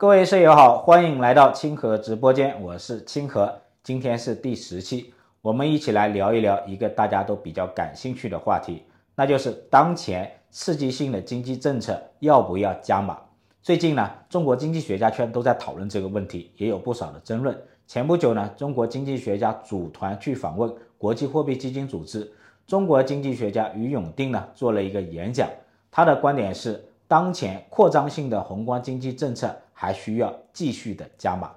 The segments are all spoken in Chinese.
各位舍友好，欢迎来到清河直播间，我是清河，今天是第十期，我们一起来聊一聊一个大家都比较感兴趣的话题，那就是当前刺激性的经济政策要不要加码？最近呢，中国经济学家圈都在讨论这个问题，也有不少的争论。前不久呢，中国经济学家组团去访问国际货币基金组织，中国经济学家于永定呢做了一个演讲，他的观点是，当前扩张性的宏观经济政策还需要继续的加码，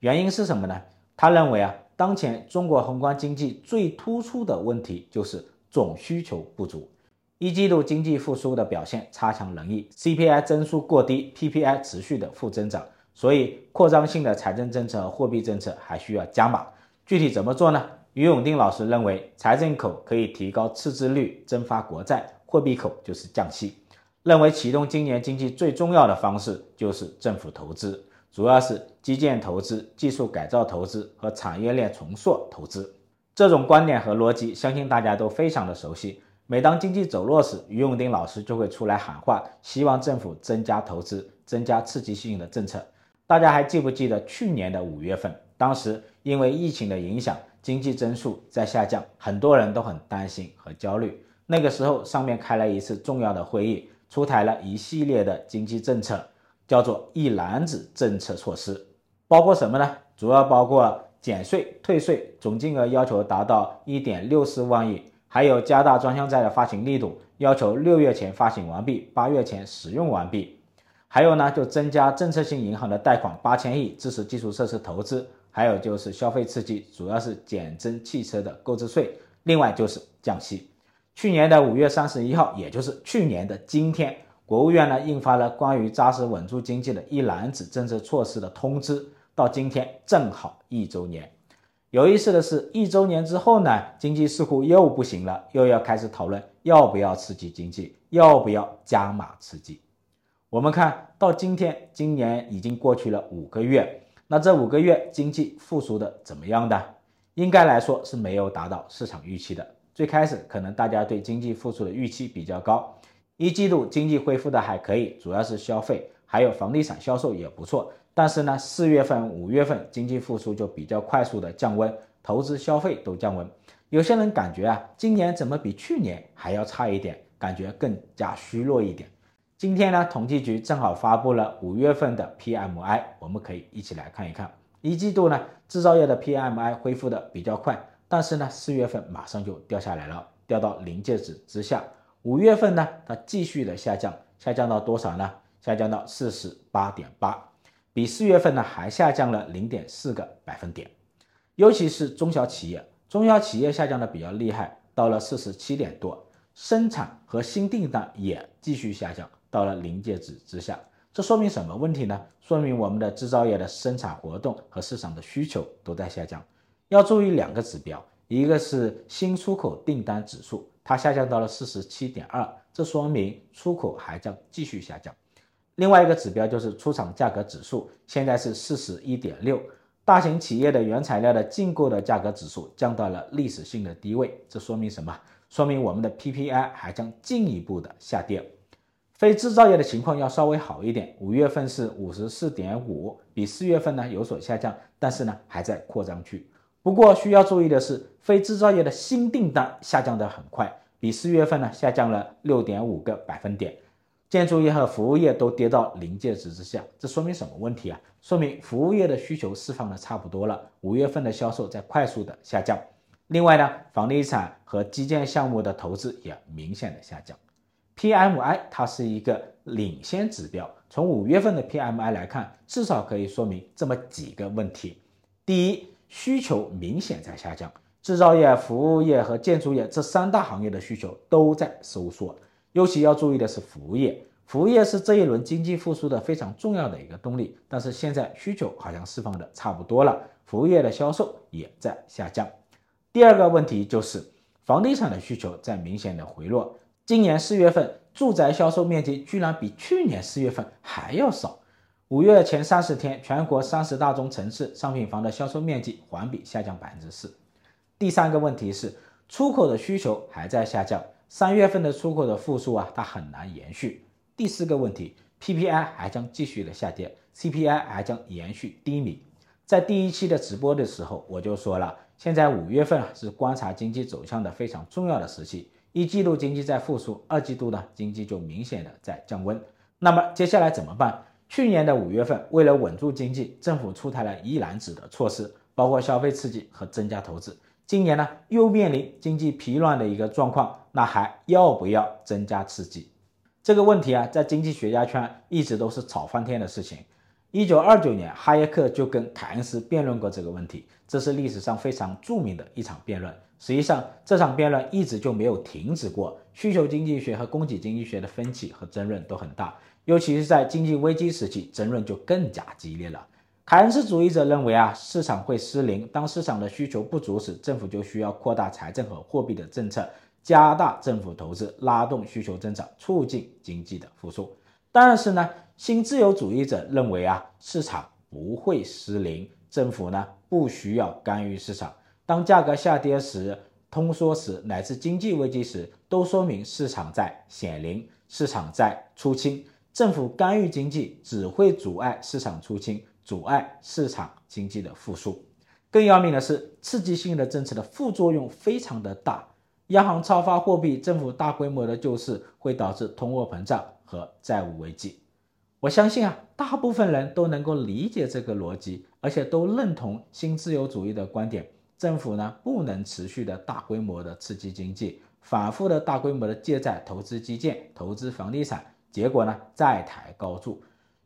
原因是什么呢？他认为啊，当前中国宏观经济最突出的问题就是总需求不足，一季度经济复苏的表现差强人意，CPI 增速过低，PPI 持续的负增长，所以扩张性的财政政策和货币政策还需要加码。具体怎么做呢？于永定老师认为，财政口可以提高赤字率，增发国债；货币口就是降息。认为启动今年经济最重要的方式就是政府投资，主要是基建投资、技术改造投资和产业链重塑投资。这种观点和逻辑，相信大家都非常的熟悉。每当经济走弱时，于永定老师就会出来喊话，希望政府增加投资，增加刺激性的政策。大家还记不记得去年的五月份？当时因为疫情的影响，经济增速在下降，很多人都很担心和焦虑。那个时候，上面开了一次重要的会议。出台了一系列的经济政策，叫做一揽子政策措施，包括什么呢？主要包括减税、退税，总金额要求达到一点六四万亿，还有加大专项债的发行力度，要求六月前发行完毕，八月前使用完毕。还有呢，就增加政策性银行的贷款八千亿，支持基础设施投资。还有就是消费刺激，主要是减征汽车的购置税，另外就是降息。去年的五月三十一号，也就是去年的今天，国务院呢印发了关于扎实稳住经济的一揽子政策措施的通知，到今天正好一周年。有意思的是，一周年之后呢，经济似乎又不行了，又要开始讨论要不要刺激经济，要不要加码刺激。我们看到今天，今年已经过去了五个月，那这五个月经济复苏的怎么样的？应该来说是没有达到市场预期的。最开始可能大家对经济复苏的预期比较高，一季度经济恢复的还可以，主要是消费，还有房地产销售也不错。但是呢，四月份、五月份经济复苏就比较快速的降温，投资消费都降温。有些人感觉啊，今年怎么比去年还要差一点，感觉更加虚弱一点。今天呢，统计局正好发布了五月份的 PMI，我们可以一起来看一看。一季度呢，制造业的 PMI 恢复的比较快。但是呢，四月份马上就掉下来了，掉到临界值之下。五月份呢，它继续的下降，下降到多少呢？下降到四十八点八，比四月份呢还下降了零点四个百分点。尤其是中小企业，中小企业下降的比较厉害，到了四十七点多。生产和新订单也继续下降，到了临界值之下。这说明什么问题呢？说明我们的制造业的生产活动和市场的需求都在下降。要注意两个指标，一个是新出口订单指数，它下降到了四十七点二，这说明出口还将继续下降。另外一个指标就是出厂价格指数，现在是四十一点六，大型企业的原材料的进购的价格指数降到了历史性的低位，这说明什么？说明我们的 PPI 还将进一步的下跌。非制造业的情况要稍微好一点，五月份是五十四点五，比四月份呢有所下降，但是呢还在扩张区。不过需要注意的是，非制造业的新订单下降得很快，比四月份呢下降了六点五个百分点。建筑业和服务业都跌到临界值之下，这说明什么问题啊？说明服务业的需求释放的差不多了，五月份的销售在快速的下降。另外呢，房地产和基建项目的投资也明显的下降。PMI 它是一个领先指标，从五月份的 PMI 来看，至少可以说明这么几个问题：第一，需求明显在下降，制造业、服务业和建筑业这三大行业的需求都在收缩。尤其要注意的是服务业，服务业是这一轮经济复苏的非常重要的一个动力。但是现在需求好像释放的差不多了，服务业的销售也在下降。第二个问题就是房地产的需求在明显的回落。今年四月份住宅销售面积居然比去年四月份还要少。五月前三十天，全国三十大中城市商品房的销售面积环比下降百分之四。第三个问题是，出口的需求还在下降，三月份的出口的复苏啊，它很难延续。第四个问题，PPI 还将继续的下跌，，CPI 还将延续低迷。在第一期的直播的时候，我就说了，现在五月份啊是观察经济走向的非常重要的时期。一季度经济在复苏，二季度呢经济就明显的在降温。那么接下来怎么办？去年的五月份，为了稳住经济，政府出台了一篮子的措施，包括消费刺激和增加投资。今年呢又面临经济疲软的一个状况，那还要不要增加刺激？这个问题啊，在经济学家圈一直都是吵翻天的事情。一九二九年，哈耶克就跟凯恩斯辩论过这个问题，这是历史上非常著名的一场辩论。实际上，这场辩论一直就没有停止过。需求经济学和供给经济学的分歧和争论都很大，尤其是在经济危机时期，争论就更加激烈了。凯恩斯主义者认为啊，市场会失灵，当市场的需求不足时，政府就需要扩大财政和货币的政策。加大政府投资，拉动需求增长，促进经济的复苏。但是呢，新自由主义者认为啊，市场不会失灵，政府呢不需要干预市场。当价格下跌时、通缩时乃至经济危机时，都说明市场在显灵，市场在出清。政府干预经济只会阻碍市场出清，阻碍市场经济的复苏。更要命的是，刺激性的政策的副作用非常的大。央行超发货币，政府大规模的救市，会导致通货膨胀和债务危机。我相信啊，大部分人都能够理解这个逻辑，而且都认同新自由主义的观点。政府呢，不能持续的大规模的刺激经济，反复的大规模的借债、投资基建、投资房地产，结果呢，债台高筑。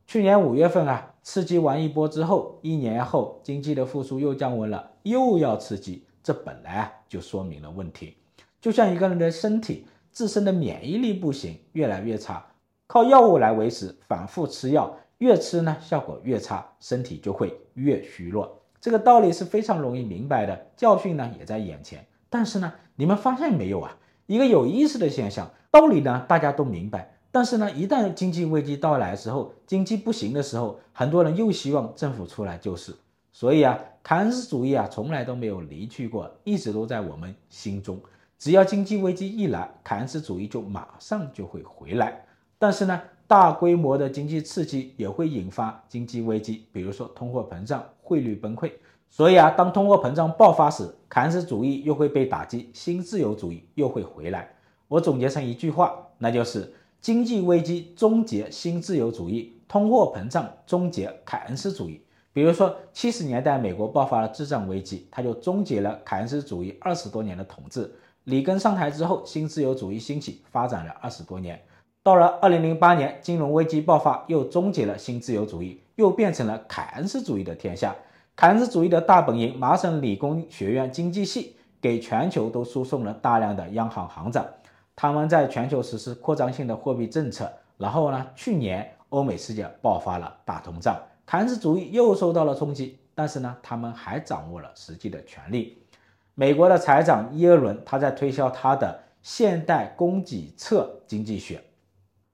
去年五月份啊，刺激完一波之后，一年后经济的复苏又降温了，又要刺激，这本来啊就说明了问题。就像一个人的身体自身的免疫力不行，越来越差，靠药物来维持，反复吃药，越吃呢效果越差，身体就会越虚弱。这个道理是非常容易明白的，教训呢也在眼前。但是呢，你们发现没有啊？一个有意思的现象，道理呢大家都明白，但是呢，一旦经济危机到来的时候，经济不行的时候，很多人又希望政府出来救市。所以啊，凯恩斯主义啊从来都没有离去过，一直都在我们心中。只要经济危机一来，凯恩斯主义就马上就会回来。但是呢，大规模的经济刺激也会引发经济危机，比如说通货膨胀、汇率崩溃。所以啊，当通货膨胀爆发时，凯恩斯主义又会被打击，新自由主义又会回来。我总结成一句话，那就是：经济危机终结新自由主义，通货膨胀终结凯恩斯主义。比如说，七十年代美国爆发了滞胀危机，它就终结了凯恩斯主义二十多年的统治。里根上台之后，新自由主义兴起，发展了二十多年。到了二零零八年，金融危机爆发，又终结了新自由主义，又变成了凯恩斯主义的天下。凯恩斯主义的大本营麻省理工学院经济系，给全球都输送了大量的央行行长，他们在全球实施扩张性的货币政策。然后呢，去年欧美世界爆发了大通胀，凯恩斯主义又受到了冲击，但是呢，他们还掌握了实际的权利。美国的财长耶伦，他在推销他的现代供给侧经济学。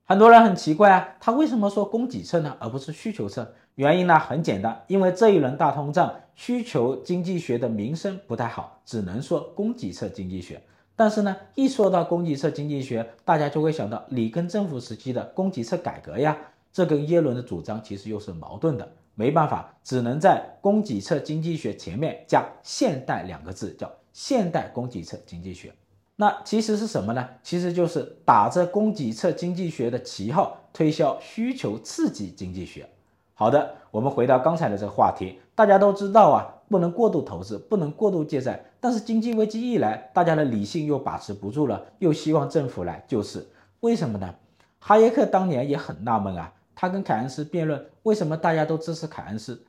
很多人很奇怪啊，他为什么说供给侧呢，而不是需求侧？原因呢很简单，因为这一轮大通胀，需求经济学的名声不太好，只能说供给侧经济学。但是呢，一说到供给侧经济学，大家就会想到里根政府时期的供给侧改革呀，这跟耶伦的主张其实又是矛盾的。没办法，只能在供给侧经济学前面加“现代”两个字，叫现代供给侧经济学。那其实是什么呢？其实就是打着供给侧经济学的旗号，推销需求刺激经济学。好的，我们回到刚才的这个话题，大家都知道啊，不能过度投资，不能过度借债。但是经济危机一来，大家的理性又把持不住了，又希望政府来救市。为什么呢？哈耶克当年也很纳闷啊。他跟凯恩斯辩论，为什么大家都支持凯恩斯？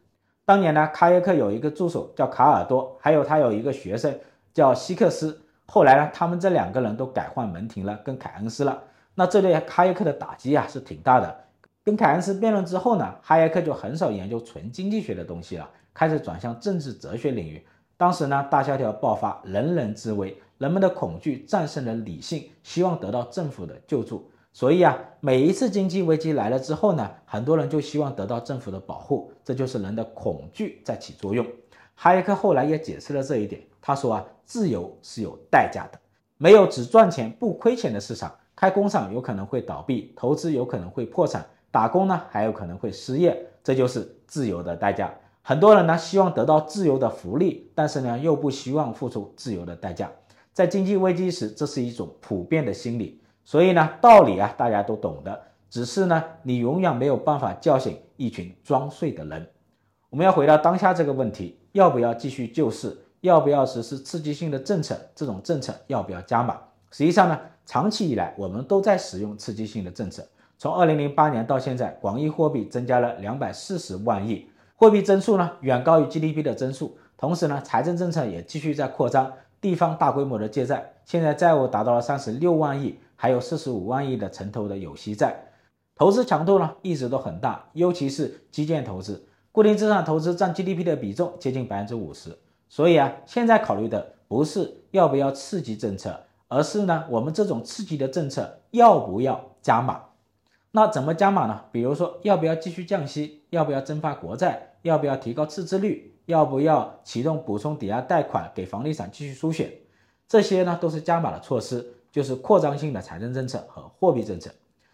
当年呢，哈耶克有一个助手叫卡尔多，还有他有一个学生叫希克斯。后来呢，他们这两个人都改换门庭了，跟凯恩斯了。那这对哈耶克的打击啊是挺大的。跟凯恩斯辩论之后呢，哈耶克就很少研究纯经济学的东西了，开始转向政治哲学领域。当时呢，大萧条爆发，人人自危，人们的恐惧战胜了理性，希望得到政府的救助。所以啊，每一次经济危机来了之后呢，很多人就希望得到政府的保护，这就是人的恐惧在起作用。哈耶克后来也解释了这一点，他说啊，自由是有代价的，没有只赚钱不亏钱的市场，开工厂有可能会倒闭，投资有可能会破产，打工呢还有可能会失业，这就是自由的代价。很多人呢希望得到自由的福利，但是呢又不希望付出自由的代价。在经济危机时，这是一种普遍的心理。所以呢，道理啊大家都懂的，只是呢你永远没有办法叫醒一群装睡的人。我们要回到当下这个问题：要不要继续救市？要不要实施刺激性的政策？这种政策要不要加码？实际上呢，长期以来我们都在使用刺激性的政策。从二零零八年到现在，广义货币增加了两百四十万亿。货币增速呢远高于 GDP 的增速，同时呢财政政策也继续在扩张，地方大规模的借债，现在债务达到了三十六万亿，还有四十五万亿的城投的有息债，投资强度呢一直都很大，尤其是基建投资，固定资产投资占 GDP 的比重接近百分之五十，所以啊现在考虑的不是要不要刺激政策，而是呢我们这种刺激的政策要不要加码。那怎么加码呢？比如说要不要继续降息，要不要增发国债？要不要提高自制率？要不要启动补充抵押贷款给房地产继续输血？这些呢都是加码的措施，就是扩张性的财政政策和货币政策。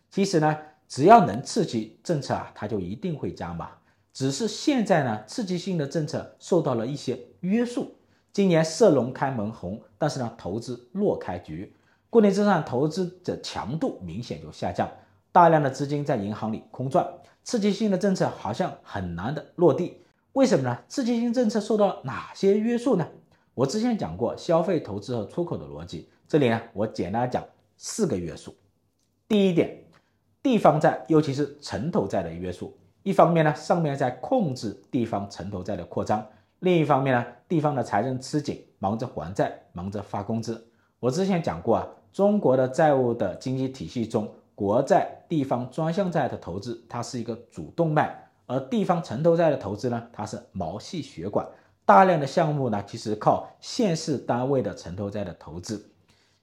其实呢，只要能刺激政策啊，它就一定会加码。只是现在呢，刺激性的政策受到了一些约束。今年社融开门红，但是呢，投资落开局，固定资产投资的强度明显就下降，大量的资金在银行里空转。刺激性的政策好像很难的落地，为什么呢？刺激性政策受到哪些约束呢？我之前讲过消费、投资和出口的逻辑，这里呢我简单讲四个约束。第一点，地方债，尤其是城投债的约束。一方面呢，上面在控制地方城投债的扩张；另一方面呢，地方的财政吃紧，忙着还债，忙着发工资。我之前讲过啊，中国的债务的经济体系中。国债、地方专项债的投资，它是一个主动脉；而地方城投债的投资呢，它是毛细血管。大量的项目呢，其实靠县市单位的城投债的投资。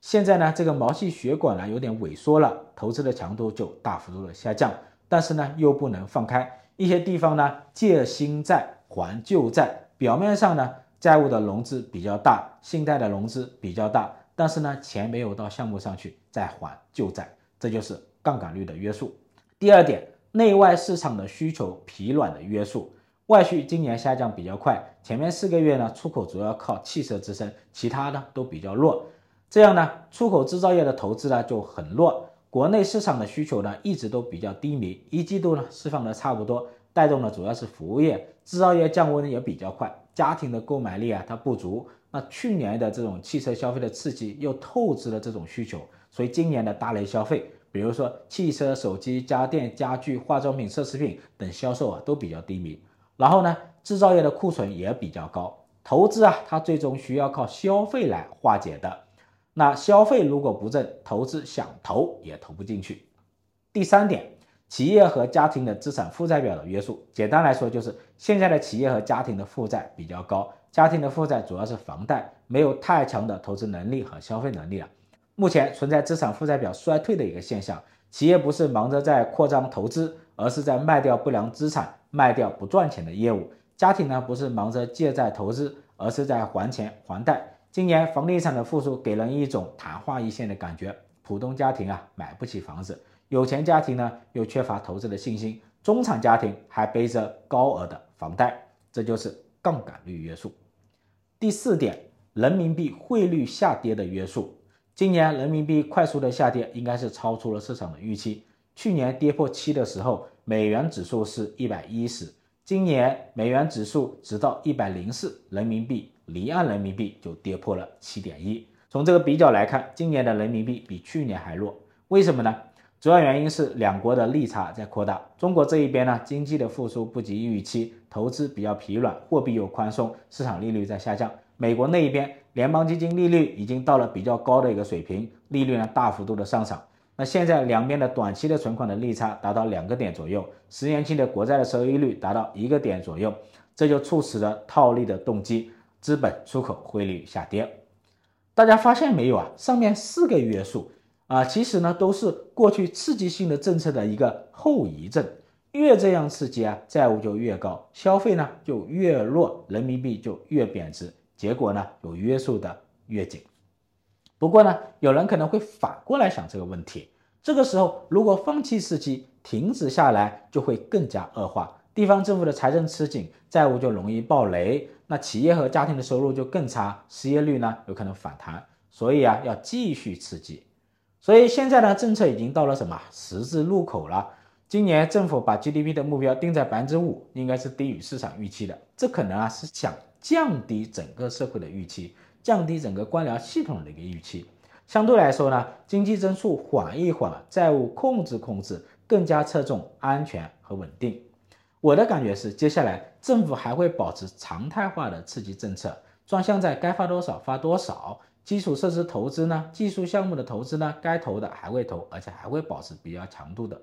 现在呢，这个毛细血管呢有点萎缩了，投资的强度就大幅度的下降。但是呢，又不能放开，一些地方呢借新债还旧债，表面上呢债务的融资比较大，信贷的融资比较大，但是呢钱没有到项目上去再还旧债。这就是杠杆率的约束。第二点，内外市场的需求疲软的约束。外需今年下降比较快，前面四个月呢，出口主要靠汽车支撑，其他呢都比较弱。这样呢，出口制造业的投资呢就很弱。国内市场的需求呢一直都比较低迷，一季度呢释放的差不多，带动的主要是服务业，制造业降温也比较快，家庭的购买力啊它不足。那去年的这种汽车消费的刺激又透支了这种需求。所以今年的大类消费，比如说汽车、手机、家电、家具、化妆品、奢侈品等销售啊，都比较低迷。然后呢，制造业的库存也比较高。投资啊，它最终需要靠消费来化解的。那消费如果不振，投资想投也投不进去。第三点，企业和家庭的资产负债表的约束，简单来说就是现在的企业和家庭的负债比较高，家庭的负债主要是房贷，没有太强的投资能力和消费能力了。目前存在资产负债表衰退的一个现象，企业不是忙着在扩张投资，而是在卖掉不良资产，卖掉不赚钱的业务。家庭呢，不是忙着借债投资，而是在还钱还贷。今年房地产的复苏给人一种昙花一现的感觉，普通家庭啊买不起房子，有钱家庭呢又缺乏投资的信心，中产家庭还背着高额的房贷，这就是杠杆率约束。第四点，人民币汇率下跌的约束。今年人民币快速的下跌，应该是超出了市场的预期。去年跌破七的时候，美元指数是一百一十，今年美元指数直到一百零四，人民币离岸人民币就跌破了七点一。从这个比较来看，今年的人民币比去年还弱，为什么呢？主要原因是两国的利差在扩大。中国这一边呢，经济的复苏不及预期，投资比较疲软，货币又宽松，市场利率在下降。美国那一边，联邦基金利率已经到了比较高的一个水平，利率呢大幅度的上涨。那现在两边的短期的存款的利差达到两个点左右，十年期的国债的收益率达到一个点左右，这就促使了套利的动机，资本出口汇率下跌。大家发现没有啊？上面四个约束啊，其实呢都是过去刺激性的政策的一个后遗症。越这样刺激啊，债务就越高，消费呢就越弱，人民币就越贬值。结果呢，有约束的越紧。不过呢，有人可能会反过来想这个问题：这个时候如果放弃刺激，停止下来，就会更加恶化。地方政府的财政吃紧，债务就容易暴雷，那企业和家庭的收入就更差，失业率呢有可能反弹，所以啊要继续刺激。所以现在呢政策已经到了什么十字路口了。今年政府把 GDP 的目标定在百分之五，应该是低于市场预期的。这可能啊是想降低整个社会的预期，降低整个官僚系统的一个预期。相对来说呢，经济增速缓一缓，债务控制控制，更加侧重安全和稳定。我的感觉是，接下来政府还会保持常态化的刺激政策，专项债该发多少发多少，基础设施投资呢，技术项目的投资呢，该投的还会投，而且还会保持比较强度的。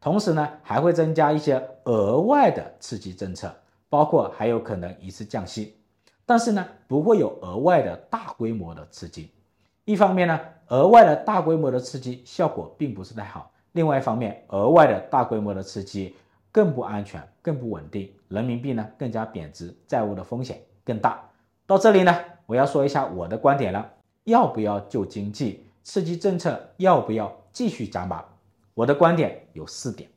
同时呢，还会增加一些额外的刺激政策，包括还有可能一次降息，但是呢，不会有额外的大规模的刺激。一方面呢，额外的大规模的刺激效果并不是太好；另外一方面，额外的大规模的刺激更不安全、更不稳定，人民币呢更加贬值，债务的风险更大。到这里呢，我要说一下我的观点了：要不要救经济？刺激政策要不要继续加码？我的观点有四点。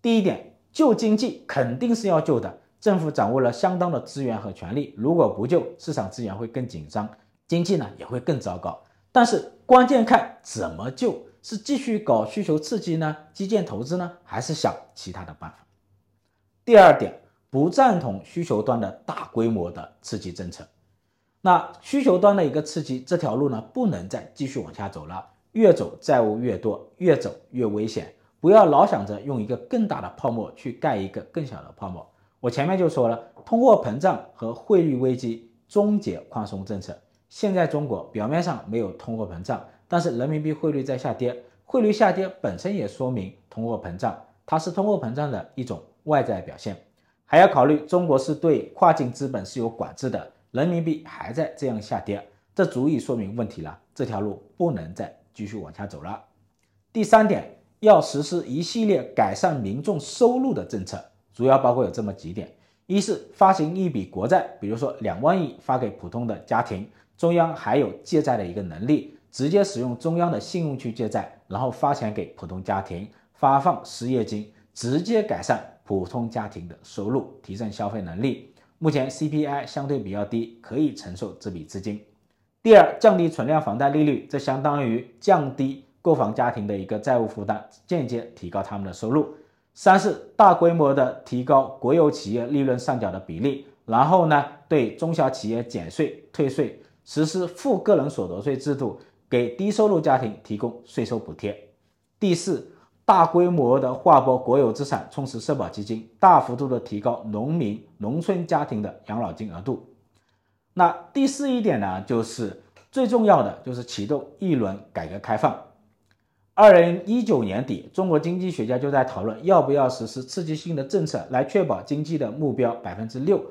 第一点，救经济肯定是要救的，政府掌握了相当的资源和权力，如果不救，市场资源会更紧张，经济呢也会更糟糕。但是关键看怎么救，是继续搞需求刺激呢，基建投资呢，还是想其他的办法？第二点，不赞同需求端的大规模的刺激政策。那需求端的一个刺激这条路呢，不能再继续往下走了。越走债务越多，越走越危险。不要老想着用一个更大的泡沫去盖一个更小的泡沫。我前面就说了，通货膨胀和汇率危机终结宽松政策。现在中国表面上没有通货膨胀，但是人民币汇率在下跌，汇率下跌本身也说明通货膨胀，它是通货膨胀的一种外在表现。还要考虑中国是对跨境资本是有管制的，人民币还在这样下跌，这足以说明问题了。这条路不能再。继续往下走了。第三点，要实施一系列改善民众收入的政策，主要包括有这么几点：一是发行一笔国债，比如说两万亿发给普通的家庭，中央还有借债的一个能力，直接使用中央的信用去借债，然后发钱给普通家庭，发放失业金，直接改善普通家庭的收入，提升消费能力。目前 CPI 相对比较低，可以承受这笔资金。第二，降低存量房贷利率，这相当于降低购房家庭的一个债务负担，间接提高他们的收入。三是大规模的提高国有企业利润上缴的比例，然后呢，对中小企业减税退税，实施负个人所得税制度，给低收入家庭提供税收补贴。第四，大规模的划拨国有资产，充实社保基金，大幅度的提高农民、农村家庭的养老金额度。那第四一点呢，就是最重要的，就是启动一轮改革开放。二零一九年底，中国经济学家就在讨论要不要实施刺激性的政策来确保经济的目标百分之六。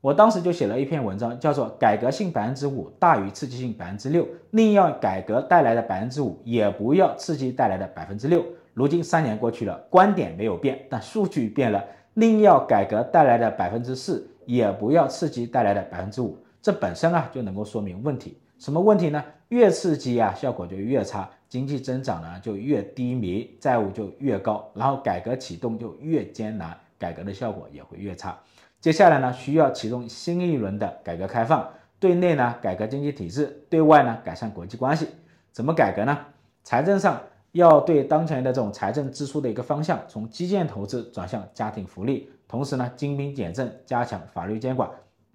我当时就写了一篇文章，叫做“改革性百分之五大于刺激性百分之六”，宁要改革带来的百分之五，也不要刺激带来的百分之六。如今三年过去了，观点没有变，但数据变了，宁要改革带来的百分之四，也不要刺激带来的百分之五。这本身啊就能够说明问题，什么问题呢？越刺激啊，效果就越差，经济增长呢就越低迷，债务就越高，然后改革启动就越艰难，改革的效果也会越差。接下来呢，需要启动新一轮的改革开放，对内呢改革经济体制，对外呢改善国际关系。怎么改革呢？财政上要对当前的这种财政支出的一个方向，从基建投资转向家庭福利，同时呢精兵简政，加强法律监管，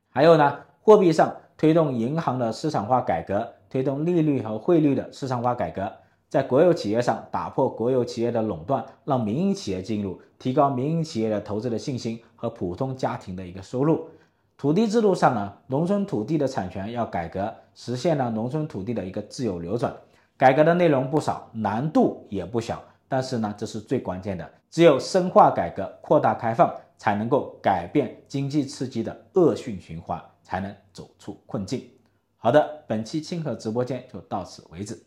还有呢。货币上推动银行的市场化改革，推动利率和汇率的市场化改革；在国有企业上打破国有企业的垄断，让民营企业进入，提高民营企业的投资的信心和普通家庭的一个收入。土地制度上呢，农村土地的产权要改革，实现了农村土地的一个自由流转。改革的内容不少，难度也不小，但是呢，这是最关键的，只有深化改革、扩大开放，才能够改变经济刺激的恶性循环。才能走出困境。好的，本期清河直播间就到此为止。